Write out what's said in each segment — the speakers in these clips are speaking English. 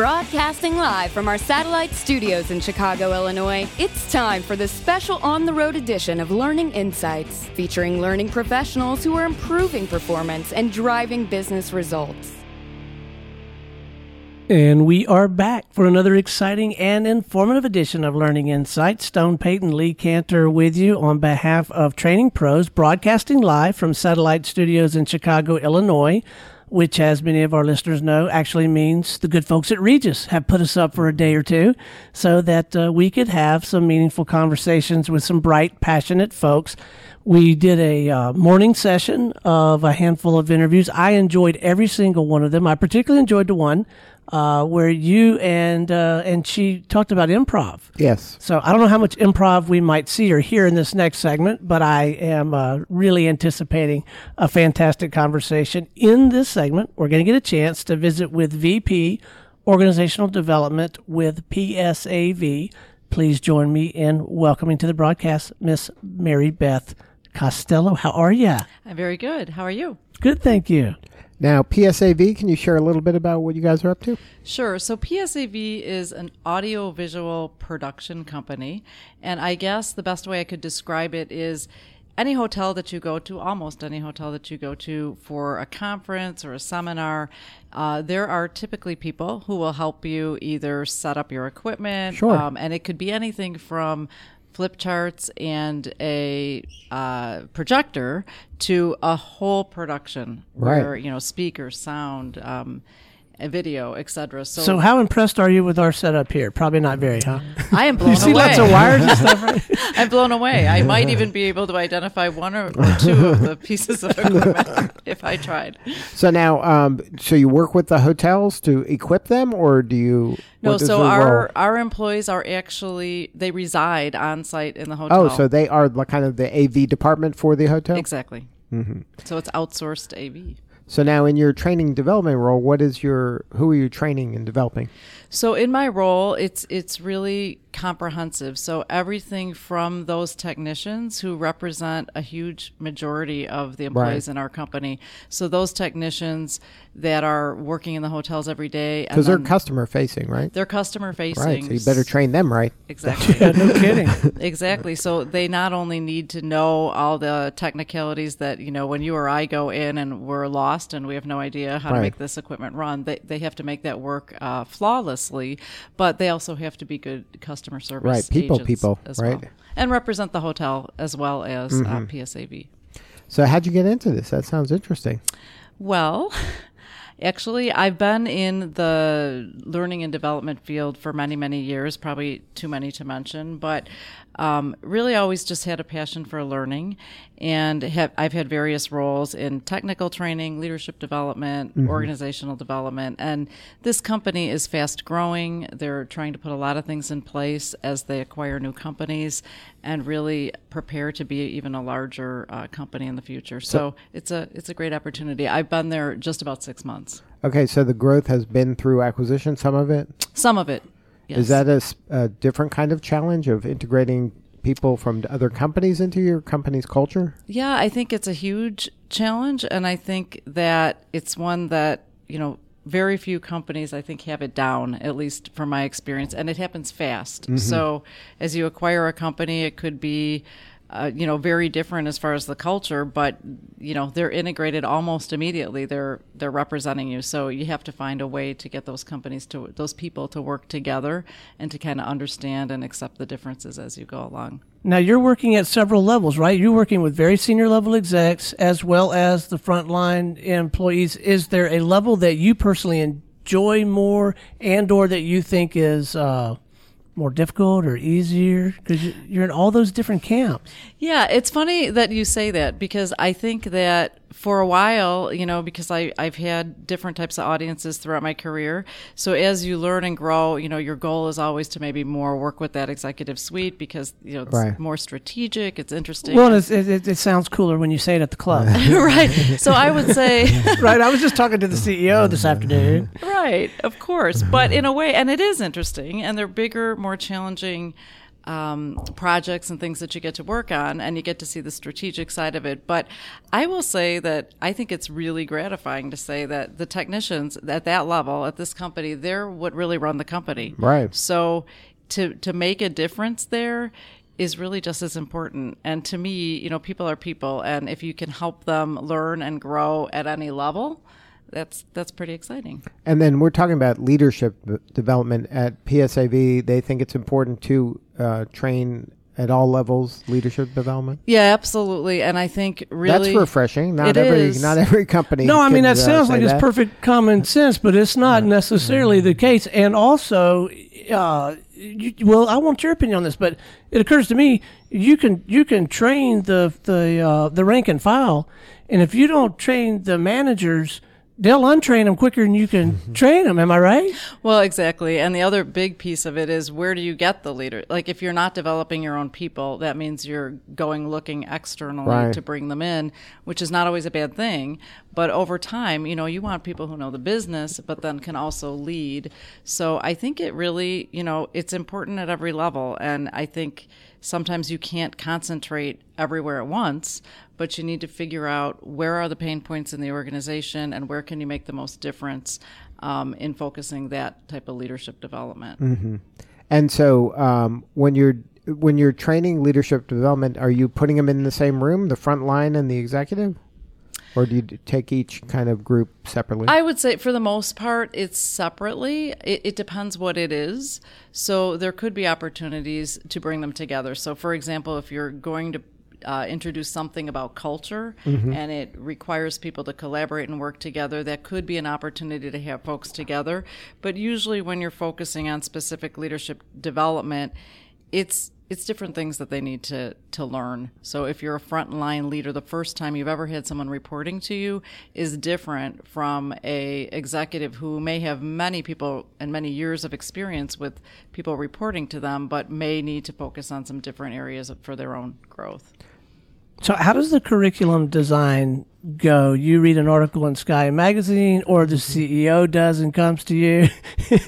Broadcasting live from our satellite studios in Chicago, Illinois, it's time for the special on the road edition of Learning Insights, featuring learning professionals who are improving performance and driving business results. And we are back for another exciting and informative edition of Learning Insights. Stone Payton Lee Kantor with you on behalf of Training Pros, broadcasting live from Satellite Studios in Chicago, Illinois which, as many of our listeners know, actually means the good folks at Regus have put us up for a day or two so that uh, we could have some meaningful conversations with some bright, passionate folks. We did a uh, morning session of a handful of interviews. I enjoyed every single one of them. I particularly enjoyed the one uh, where you and uh, and she talked about improv. Yes. So I don't know how much improv we might see or hear in this next segment, but I am uh, really anticipating a fantastic conversation in this segment. We're going to get a chance to visit with VP Organizational Development with PSAV. Please join me in welcoming to the broadcast Miss Mary Beth Costello. How are you? I'm very good. How are you? Good, thank you. Now, PSAV, can you share a little bit about what you guys are up to? Sure. So, PSAV is an audio visual production company. And I guess the best way I could describe it is any hotel that you go to, almost any hotel that you go to for a conference or a seminar, uh, there are typically people who will help you either set up your equipment. Sure. Um, and it could be anything from flip charts and a uh, projector to a whole production Right. where you know speakers sound um, video etc so, So, how impressed are you with our setup here? Probably not very, huh? i am blown You see away lots of wires and stuff, right? i'm blown away i might even be able to identify one or, or two of the pieces of equipment if i tried So now, um, so you work with the hotels to equip them, or do you? no so our role? our employees are actually they reside on site in the hotel Oh, so they are like kind of the AV department for the hotel. exactly Mm-hmm. so it's outsourced av So now, in your training development role, what is your? Who are you training and developing? So in my role, it's it's really comprehensive. So everything from those technicians who represent a huge majority of the employees in our company. So those technicians that are working in the hotels every day, Because they're customer facing, right? they're customer facing. Right. So you better train them right. Exactly. Yeah, no kidding. exactly. So they not only need to know all the technicalities that, you know, when you or I go in and we're lost and we have no idea how Right. to make this equipment run, they, they have to make that work uh, flawlessly, but they also have to be good customer service Right. People, people, as right. Mm-hmm. well. And represent the hotel as well as uh, PSAV. So how'd you get into this? That sounds interesting. Well, actually, I've been in the learning and development field for many, many years, probably too many to mention, but um, really always just had a passion for learning. And have, I've had various roles in technical training, leadership development, organizational development. And this company is fast growing. They're trying to put a lot of things in place as they acquire new companies and really prepare to be even a larger uh, company in the future. So, it's a it's a great opportunity. I've been there just about six months. Okay, so the growth has been through acquisition. Some of it Some of it. Yes. is that a different kind of challenge of integrating people from other companies into your company's culture. Yeah, I think it's a huge challenge, and I think that it's one that you know very few companies I think have it down, at least from my experience, and it happens fast. Mm-hmm. So as you acquire a company, it could be. Uh, you know, very different as far as the culture, but you know they're integrated almost immediately. They're they're representing you, so you have to find a way to get those companies to those people to work together and to kind of understand and accept the differences as you go along. Now you're working at several levels, right? You're working with very senior level execs as well as the frontline employees. Is there a level that you personally enjoy more, and or that you think is uh, more difficult or easier? Because you're in all those different camps. Yeah, it's funny that you say that because I think that for a while, you know, because I, I've had different types of audiences throughout my career. So as you learn and grow, you know, your goal is always to maybe more work with that executive suite because, you know, it's Right. more strategic, it's interesting. Well, it's, it, it, it sounds cooler when you say it at the club, right. So I would say, right? I was just talking to the CEO this afternoon. right, of course, but in a way, and it is interesting, and they're bigger, more challenging um, projects and things that you get to work on, and you get to see the strategic side of it. But I will say that I think it's really gratifying to say that the technicians at that level at this company, they're what really run the company. Right. So to to make a difference there is really just as important. And to me, you know, people are people, and if you can help them learn and grow at any level, that's that's pretty exciting. And then we're talking about leadership development at PSAV. They think it's important to uh, train at all levels leadership development. Yeah, absolutely. And I think really that's refreshing. Not it every is. not every company. No, I mean can, that uh, sounds say like that. it's perfect common sense, but it's not necessarily the case. And also, uh, you, well, I want your opinion on this, but it occurs to me you can you can train the the uh, the rank and file, and if you don't train the managers, they'll untrain them quicker than you can mm-hmm. train them. Am I right? Well, exactly. And the other big piece of it is where do you get the leader? Like if you're not developing your own people, that means you're going looking externally Right. to bring them in, which is not always a bad thing. But over time, you know, you want people who know the business, but then can also lead. So I think it really, you know, it's important at every level. And I think sometimes you can't concentrate everywhere at once, but you need to figure out where are the pain points in the organization and where can you make the most difference um, in focusing that type of leadership development. And so, um, when you're when you're training leadership development, are you putting them in the same room, the front line and the executive, or do you take each kind of group separately? I would say for the most part, it's separately. It, it depends what it is. So there could be opportunities to bring them together. So, for example, if you're going to uh, introduce something about culture and it requires people to collaborate and work together, that could be an opportunity to have folks together. But usually, when you're focusing on specific leadership development, it's it's different things that they need to to learn. So if you're a frontline leader, the first time you've ever had someone reporting to you is different from a executive who may have many people and many years of experience with people reporting to them, but may need to focus on some different areas for their own growth. So, how does the curriculum design go? You read an article in Sky Magazine, or the CEO does and comes to you and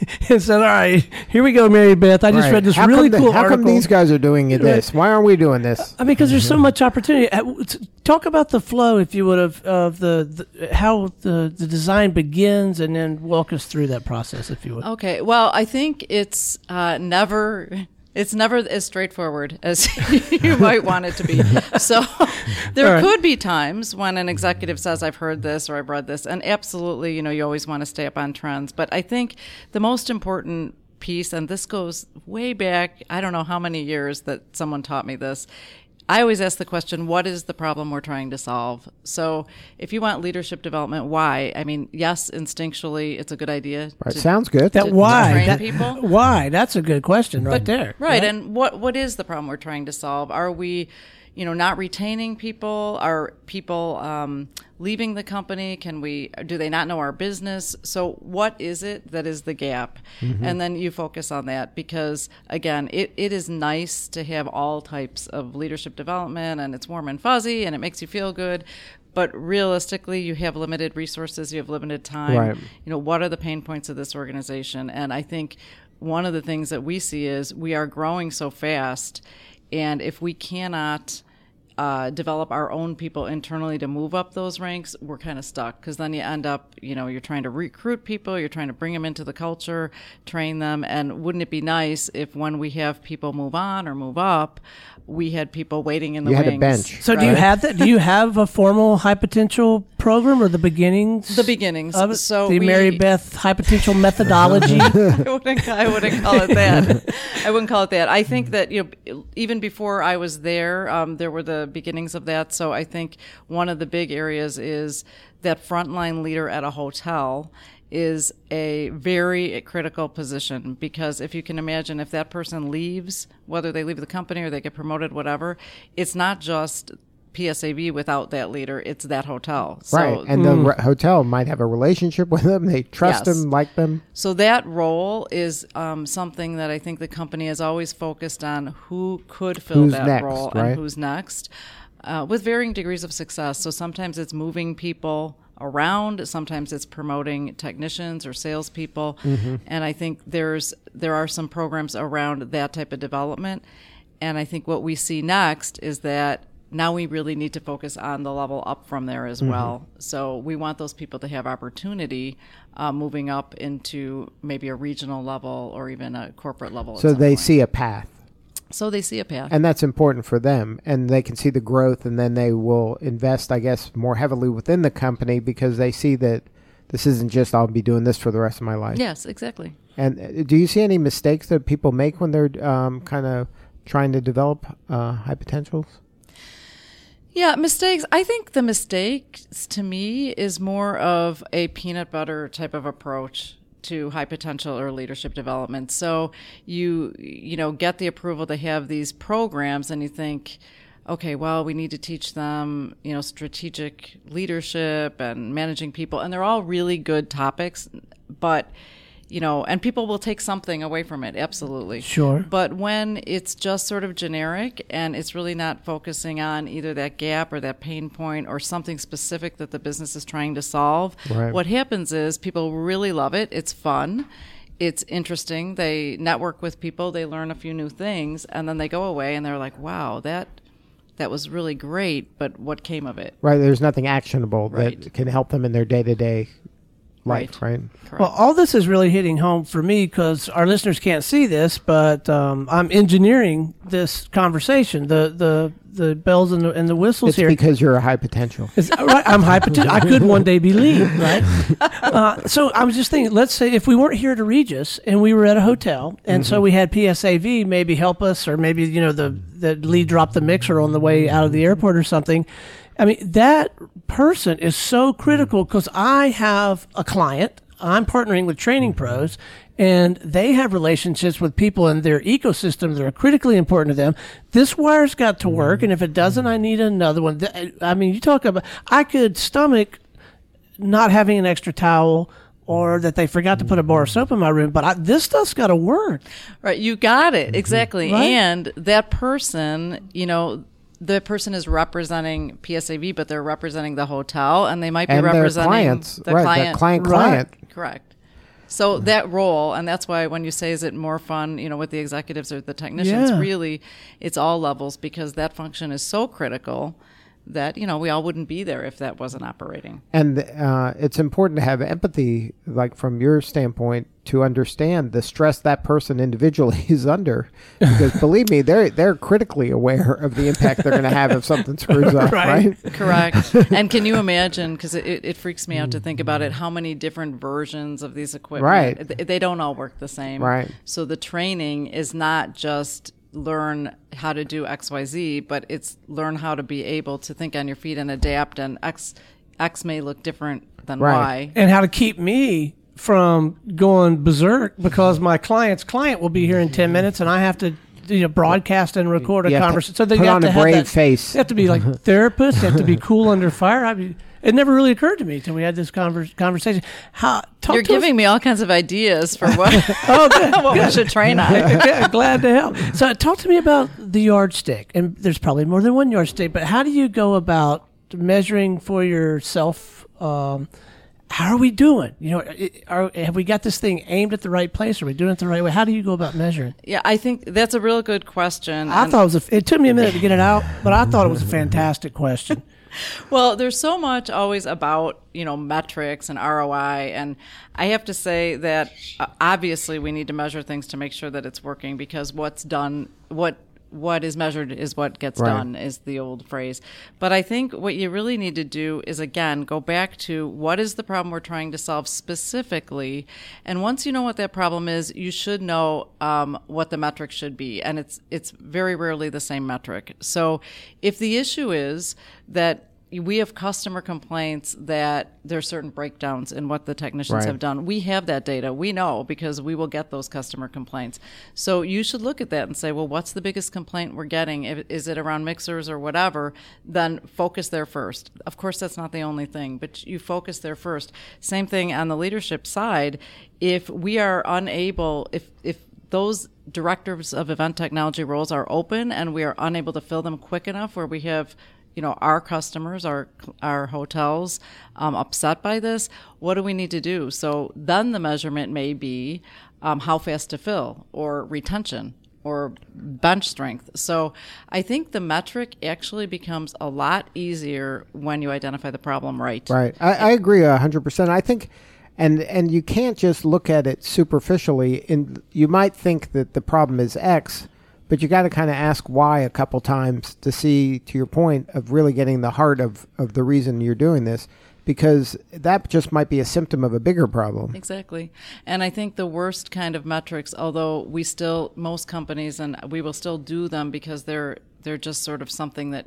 says, "All right, here we go, Mary Beth. I just Right. read this how really come the- cool how article." come these guys are doing this? Why aren't we doing this? I mean, because there's so much opportunity. Uh, w- t- Talk about the flow, if you would, of of the, the how the the design begins, and then walk us through that process, if you would. Okay. Well, I think it's uh, never. It's never as straightforward as you might want it to be. So, there right. could be times when an executive says, "I've heard this" or "I've read this," and absolutely, you know, you always want to stay up on trends. But I think the most important piece, and this goes way back, I don't know how many years that someone taught me this. I always ask the question, what is the problem we're trying to solve? So, if you want leadership development, why? I mean, yes, instinctually, it's a good idea. Right, to- sounds good. That to why? train that- people? Why? That's a good question right there. Right. And what what is the problem we're trying to solve? Are we, you know, not retaining people? Are people um, leaving the company? Can we? Do they not know our business? So what is it that is the gap? And then you focus on that because again, it, it is nice to have all types of leadership development, and it's warm and fuzzy, and it makes you feel good. But realistically, you have limited resources, you have limited time. Right. You know, what are the pain points of this organization? And I think one of the things that we see is we are growing so fast, and if we cannot uh, develop our own people internally to move up those ranks, we're kind of stuck because then you end up, you know, you're trying to recruit people, you're trying to bring them into the culture, train them, and wouldn't it be nice if when we have people move on or move up, we had people waiting in the You had a bench. So, do you have that? Do you have a formal high potential program or the beginnings? The beginnings. Of it? So the we- Mary Beth high potential methodology. I wouldn't, I wouldn't call it that. I wouldn't call it that. I think that you know, even before I was there, um, there were the beginnings of that. So I think one of the big areas is that frontline leader at a hotel is a very critical position because if you can imagine if that person leaves whether they leave the company or they get promoted whatever it's not just PSAV without that leader it's that hotel so Right, and the re- hotel might have a relationship with them. They trust Yes. them, like them. So that role is um, something that I think the company has always focused on who could fill Who's that next, role right? and who's next, uh, with varying degrees of success. So sometimes it's moving people around. Sometimes it's promoting technicians or salespeople, and I think there's there are some programs around that type of development. And I think what we see next is that now we really need to focus on the level up from there as well. So we want those people to have opportunity uh, moving up into maybe a regional level or even a corporate level. So they point. see a path, So they see a path. and that's important for them, and they can see the growth, and then they will invest, I guess, more heavily within the company because they see that this isn't just I'll be doing this for the rest of my life. yes, exactly. And uh, do you see any mistakes that people make when they're um, kind of trying to develop uh, high potentials? Yeah, mistakes. I think the mistakes to me is more of a peanut butter type of approach to high potential or leadership development. So you you know get the approval to have these programs and you think okay, well, we need to teach them, you know, strategic leadership and managing people and they're all really good topics, but you know, and people will take something away from it, absolutely. Sure. But when it's just sort of generic and it's really not focusing on either that gap or that pain point or something specific that the business is trying to solve, Right. what happens is people really love it. It's fun. It's interesting. They network with people, they learn a few new things, and then they go away and they're like, wow, that that was really great, but what came of it? Right. There's nothing actionable Right. that can help them in their day to day life. Right. Correct. Well, all this is really hitting home for me because our listeners can't see this, but um, I'm engineering this conversation. The the the bells and the, and the whistles It's here. because you're a high potential. Is right? I'm high potential. I could one day be lean, right? Uh, so I was just thinking, let's say if we weren't here to Regus and we were at a hotel, and so we had PSAV maybe help us, or maybe you know the the lead dropped the mixer on the way out of the airport or something. I mean, that person is so critical because I have a client. I'm partnering with training mm-hmm. pros, and they have relationships with people in their ecosystem that are critically important to them. This wire's got to work, mm-hmm. and if it doesn't, I mm-hmm. need another one. I mean, you talk about I could stomach not having an extra towel or that they forgot to put a bar of soap in my room, but I, this stuff's got to work. Right, you got it exactly. Right. And that person, you know, the person is representing PSAV, but they're representing the hotel, and they might be And their representing clients. the right. The client. client Right. Correct. So that role, and that's why when you say is it more fun, you know, with the executives or the technicians, Yeah. really, it's all levels because that function is so critical that you know we all wouldn't be there if that wasn't operating. And uh, it's important to have empathy, like from your standpoint, to understand the stress that person individually is under. Because believe me, they're they're critically aware of the impact they're going to have if something screws up. Right. right? Correct. and can you imagine? Because it, it, freaks me out to think about it. How many different versions of these equipment? Right. th- They don't all work the same. Right. So the training is not just learn how to do X Y Z, but it's learn how to be able to think on your feet and adapt. And X X may look different than Right. Y. And how to keep me from going berserk because my client's client will be here in 10 minutes and I have to you know broadcast and record a You conversation. So they put have on to a have brave that, face. They have to be like therapists. They have to be cool under fire. I mean, it never really occurred to me until we had this conver- conversation. How talk You're to us- giving me all kinds of ideas for what, Oh, good. what we should train on. Okay, glad to help. So, talk to me about the yardstick. And there's probably more than one yardstick, but how do you go about measuring for yourself? Um, how are we doing? You know, are, have we got this thing aimed at the right place? Are we doing it the right way? How do you go about measuring? Yeah, I think that's a real good question. I And- thought it was. A, it took me a minute to get it out, but I thought it was a fantastic question. Well, there's so much always about you know metrics and ROI, and I have to say that uh, obviously we need to measure things to make sure that it's working because what's done, what what is measured is what gets Right. done is the old phrase. But I think what you really need to do is again go back to what is the problem we're trying to solve specifically, and once you know what that problem is, you should know um, what the metric should be, and it's it's very rarely the same metric. So if the issue is that we have customer complaints that there are certain breakdowns in what the technicians Right. have done. We have that data. We know because we will get those customer complaints. So you should look at that and say, well, what's the biggest complaint we're getting? Is it around mixers or whatever? Then focus there first. Of course, that's not the only thing, but you focus there first. Same thing on the leadership side. If we are unable, if if those directors of event technology roles are open and we are unable to fill them quick enough where we have you know our customers, our our hotels, um, upset by this? What do we need to do? So then the measurement may be um, how fast to fill or retention or bench strength. So I think the metric actually becomes a lot easier when you identify the problem right. Right. I, I agree hundred percent. I think and and you can't just look at it superficially in you might think that the problem is X, but you got to kind of ask why a couple times to see to your point of really getting the heart of of the reason you're doing this because that just might be a symptom of a bigger problem. Exactly. And I think the worst kind of metrics, although we still most companies and we will still do them because they're they're just sort of something that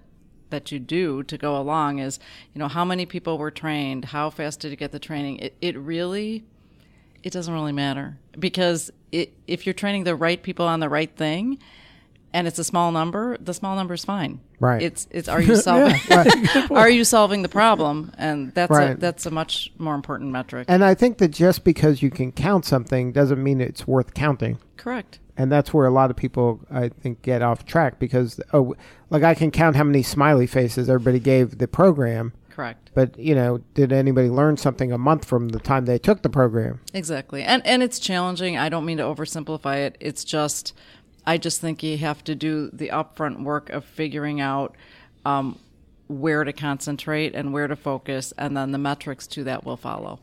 that you do to go along is, you know, how many people were trained, how fast did you get the training? It it really it doesn't really matter because it, if you're training the right people on the right thing, and it's a small number, the small number is fine. Right. It's it's are you solving Yeah, are you solving the problem? And that's a, that's a much more important metric. And I think that just because you can count something doesn't mean it's worth counting. Correct. And that's where a lot of people, I think, get off track because, oh, like I can count how many smiley faces everybody gave the program, Correct. but, you know, did anybody learn something a month from the time they took the program? Exactly. And and it's challenging. I don't mean to oversimplify it. It's just I just think you have to do the upfront work of figuring out um, where to concentrate and where to focus, and then the metrics to that will follow.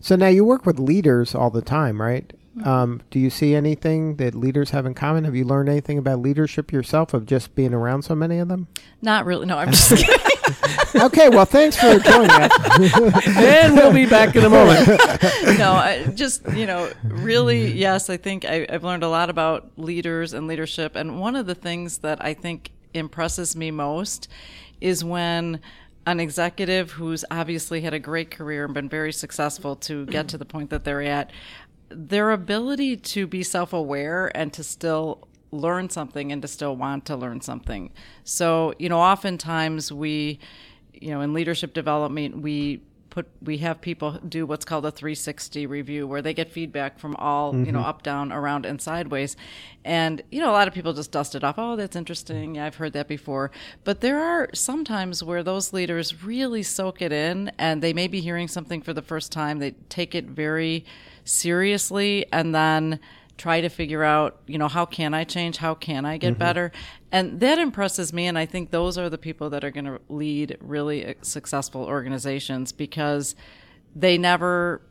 So now you work with leaders all the time, right? Um, do you see anything that leaders have in common? Have you learned anything about leadership yourself of just being around so many of them? Not really. No, I'm just kidding. okay, well, thanks for joining us. and we'll be back in a moment. no, I just you know, really, yes. I think I, I've learned a lot about leaders and leadership, and one of the things that I think impresses me most is when an executive who's obviously had a great career and been very successful to get to the point that they're at, their ability to be self-aware and to still learn something and to still want to learn something. So, you know, oftentimes we, you know, in leadership development, we put we have people do what's called a 360 review where they get feedback from all you know mm-hmm. up down around and sideways. And you know a lot of people just dust it off. Oh that's interesting. Yeah, i've heard that before. But there are sometimes where those leaders really soak it in and they may be hearing something for the first time. They take it very seriously and then try to figure out, you know, how can I change? How can I get better? And that impresses me. And I think those are the people that are going to lead really uh, successful organizations because they never,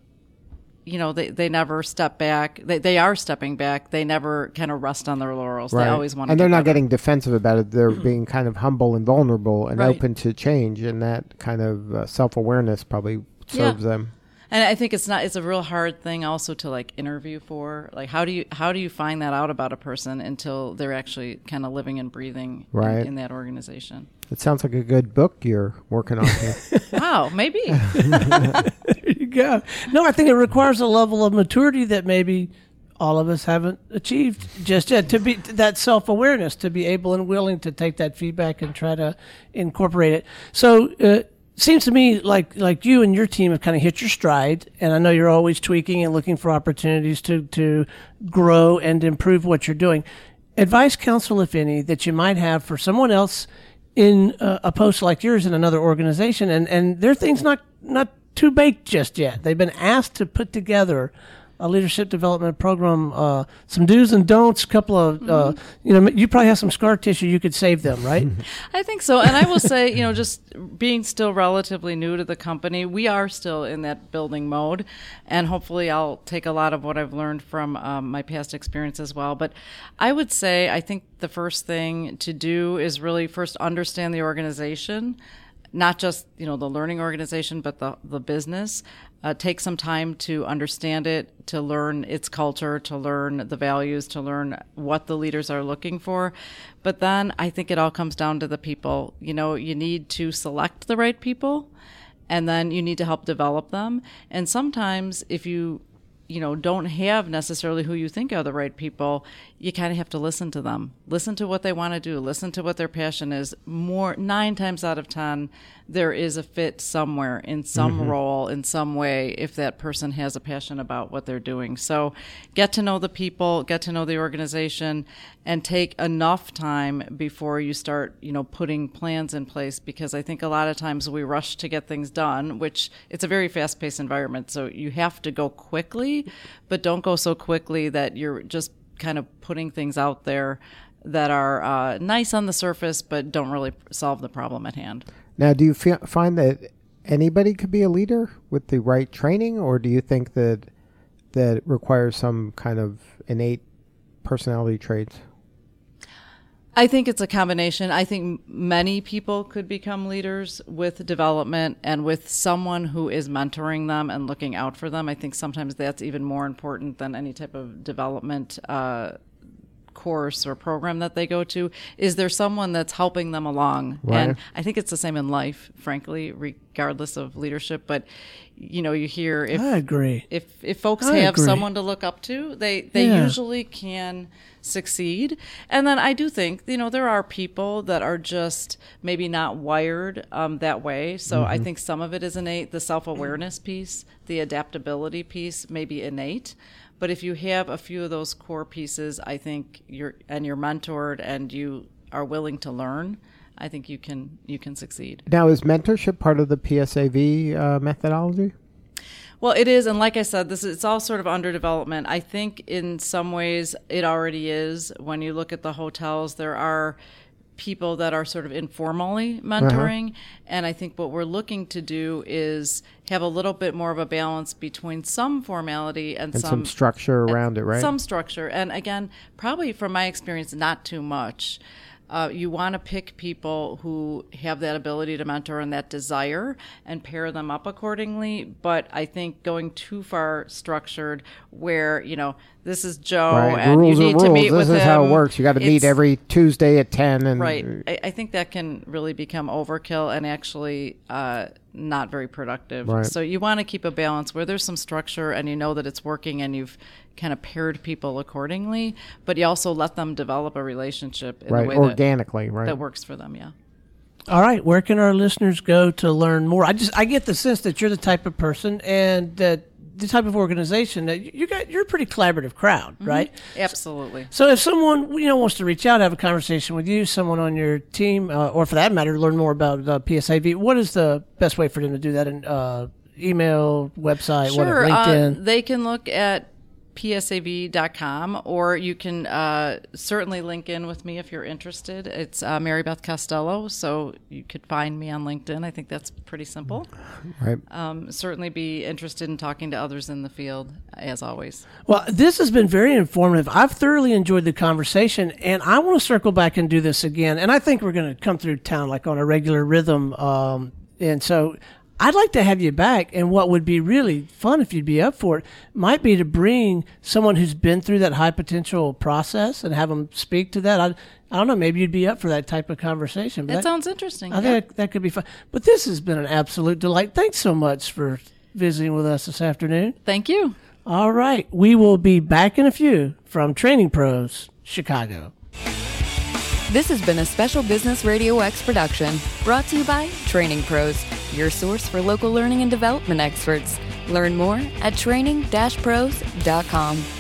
you know, they, they never step back. They, they are stepping back. They never kind of rest on their laurels. They always want to and they're not better. getting defensive about it. They're being kind of humble and vulnerable and Right. open to change, and that kind of uh, self awareness probably Yeah. serves them. And I think it's not it's a real hard thing also to like interview for. Like how do you how do you find that out about a person until they're actually kind of living and breathing in- Right. in, that organization? It sounds like a good book you're working on here. Wow, maybe. There you go. No, I think it requires a level of maturity that maybe all of us haven't achieved just yet. To be that self awareness, to be able and willing to take that feedback and try to incorporate it. So. Uh, Seems to me like like you and your team have kind of hit your stride, and I know you're always tweaking and looking for opportunities to to grow and improve what you're doing. Advice, counsel, if any, that you might have for someone else in uh, a post like yours in another organization, and and their things not not too baked just yet. They've been asked to put together a leadership development program, uh, some do's and don'ts, a couple of uh, you know, you probably have some scar tissue you could save them, right? I think so. And I will say, you know, just being still relatively new to the company, we are still in that building mode. And hopefully I'll take a lot of what I've learned from um, my past experience as well. But I would say, I think the first thing to do is really first understand the organization. Not just you know the learning organization, but the the business. Uh, take some time to understand it, to learn its culture, to learn the values, to learn what the leaders are looking for. But then I think it all comes down to the people. You know, you need to select the right people and then you need to help develop them. And sometimes if you you know don't have necessarily who you think are the right people you kind of have to listen to them. Listen to what they want to do listen to what their passion is. More 9 times out of 10 there is a fit somewhere in some Mm-hmm. role in some way if that person has a passion about what they're doing. So get to know the people get to know the organization and take enough time before you start you know putting plans in place because i think a lot of times we rush to get things done which it's a very fast paced environment so you have to go quickly but don't go so quickly that you're just kind of putting things out there that are uh, nice on the surface but don't really solve the problem at hand Now, do you fe- find that anybody could be a leader with the right training, or do you think that that requires some kind of innate personality traits? I think it's a combination. I think many people could become leaders with development and with someone who is mentoring them and looking out for them. I think sometimes that's even more important than any type of development uh, course or program that they go to. Is there someone that's helping them along? Right. And I think it's the same in life, frankly, regardless of leadership. But you know, you hear if I agree. if if folks I have agree. someone to look up to, they they Yeah. usually can succeed. And then I do think you know there are people that are just maybe not wired um, that way. So Mm-hmm. I think some of it is innate. The self awareness piece, the adaptability piece, may be innate. But if you have a few of those core pieces, I think you're and you're mentored and you are willing to learn. I think you can you can succeed. Now, is mentorship part of the PSAV uh, methodology? Well, it is, and like I said, this is, it's all sort of under development. I think in some ways it already is. When you look at the hotels, there are people that are sort of informally mentoring, and I think what we're looking to do is have a little bit more of a balance between some formality and, And some structure around it, right? some structure. And again, probably from my experience, not too much. Uh, you want to pick people who have that ability to mentor and that desire and pair them up accordingly. But I think going too far structured, where, you know, this is Joe right. And rules you are need rules. to meet this with him. This is how it works. You got to meet every Tuesday at ten, and Right. I, I think that can really become overkill and actually uh, not very productive. Right. So you want to keep a balance where there's some structure and you know that it's working and you've kind of paired people accordingly, but you also let them develop a relationship in right a way that, organically, right? that works for them. Yeah. All right, where can our listeners go to learn more? I just I get the sense that you're the type of person and that the type of organization that you got. You're a pretty collaborative crowd, right? Absolutely. So if someone you know wants to reach out, have a conversation with you, someone on your team, uh, or for that matter, learn more about uh, PSAV, what is the best way for them to do that? In uh, email, website, Sure. what, Uh, LinkedIn. they can look at psav.com or you can uh, certainly link in with me if you're interested. It's uh, Mary Beth Costello, so you could find me on LinkedIn. I think that's pretty simple. right. Um, certainly be interested in talking to others in the field, as always. Well, this has been very informative. I've thoroughly enjoyed the conversation, and I want to circle back and do this again. And I think we're going to come through town like on a regular rhythm. Um, and so I'd like to have you back. And what would be really fun if you'd be up for it might be to bring someone who's been through that high potential process and have them speak to that. I, I don't know. Maybe you'd be up for that type of conversation. But That sounds interesting. I think that, that could be fun. But this has been an absolute delight. Thanks so much for visiting with us this afternoon. Thank you. All right. We will be back in a few from Training Pros, Chicago. This has been a special Business Radio X production brought to you by Training Pros, your source for local learning and development experts. Learn more at training-pros.com.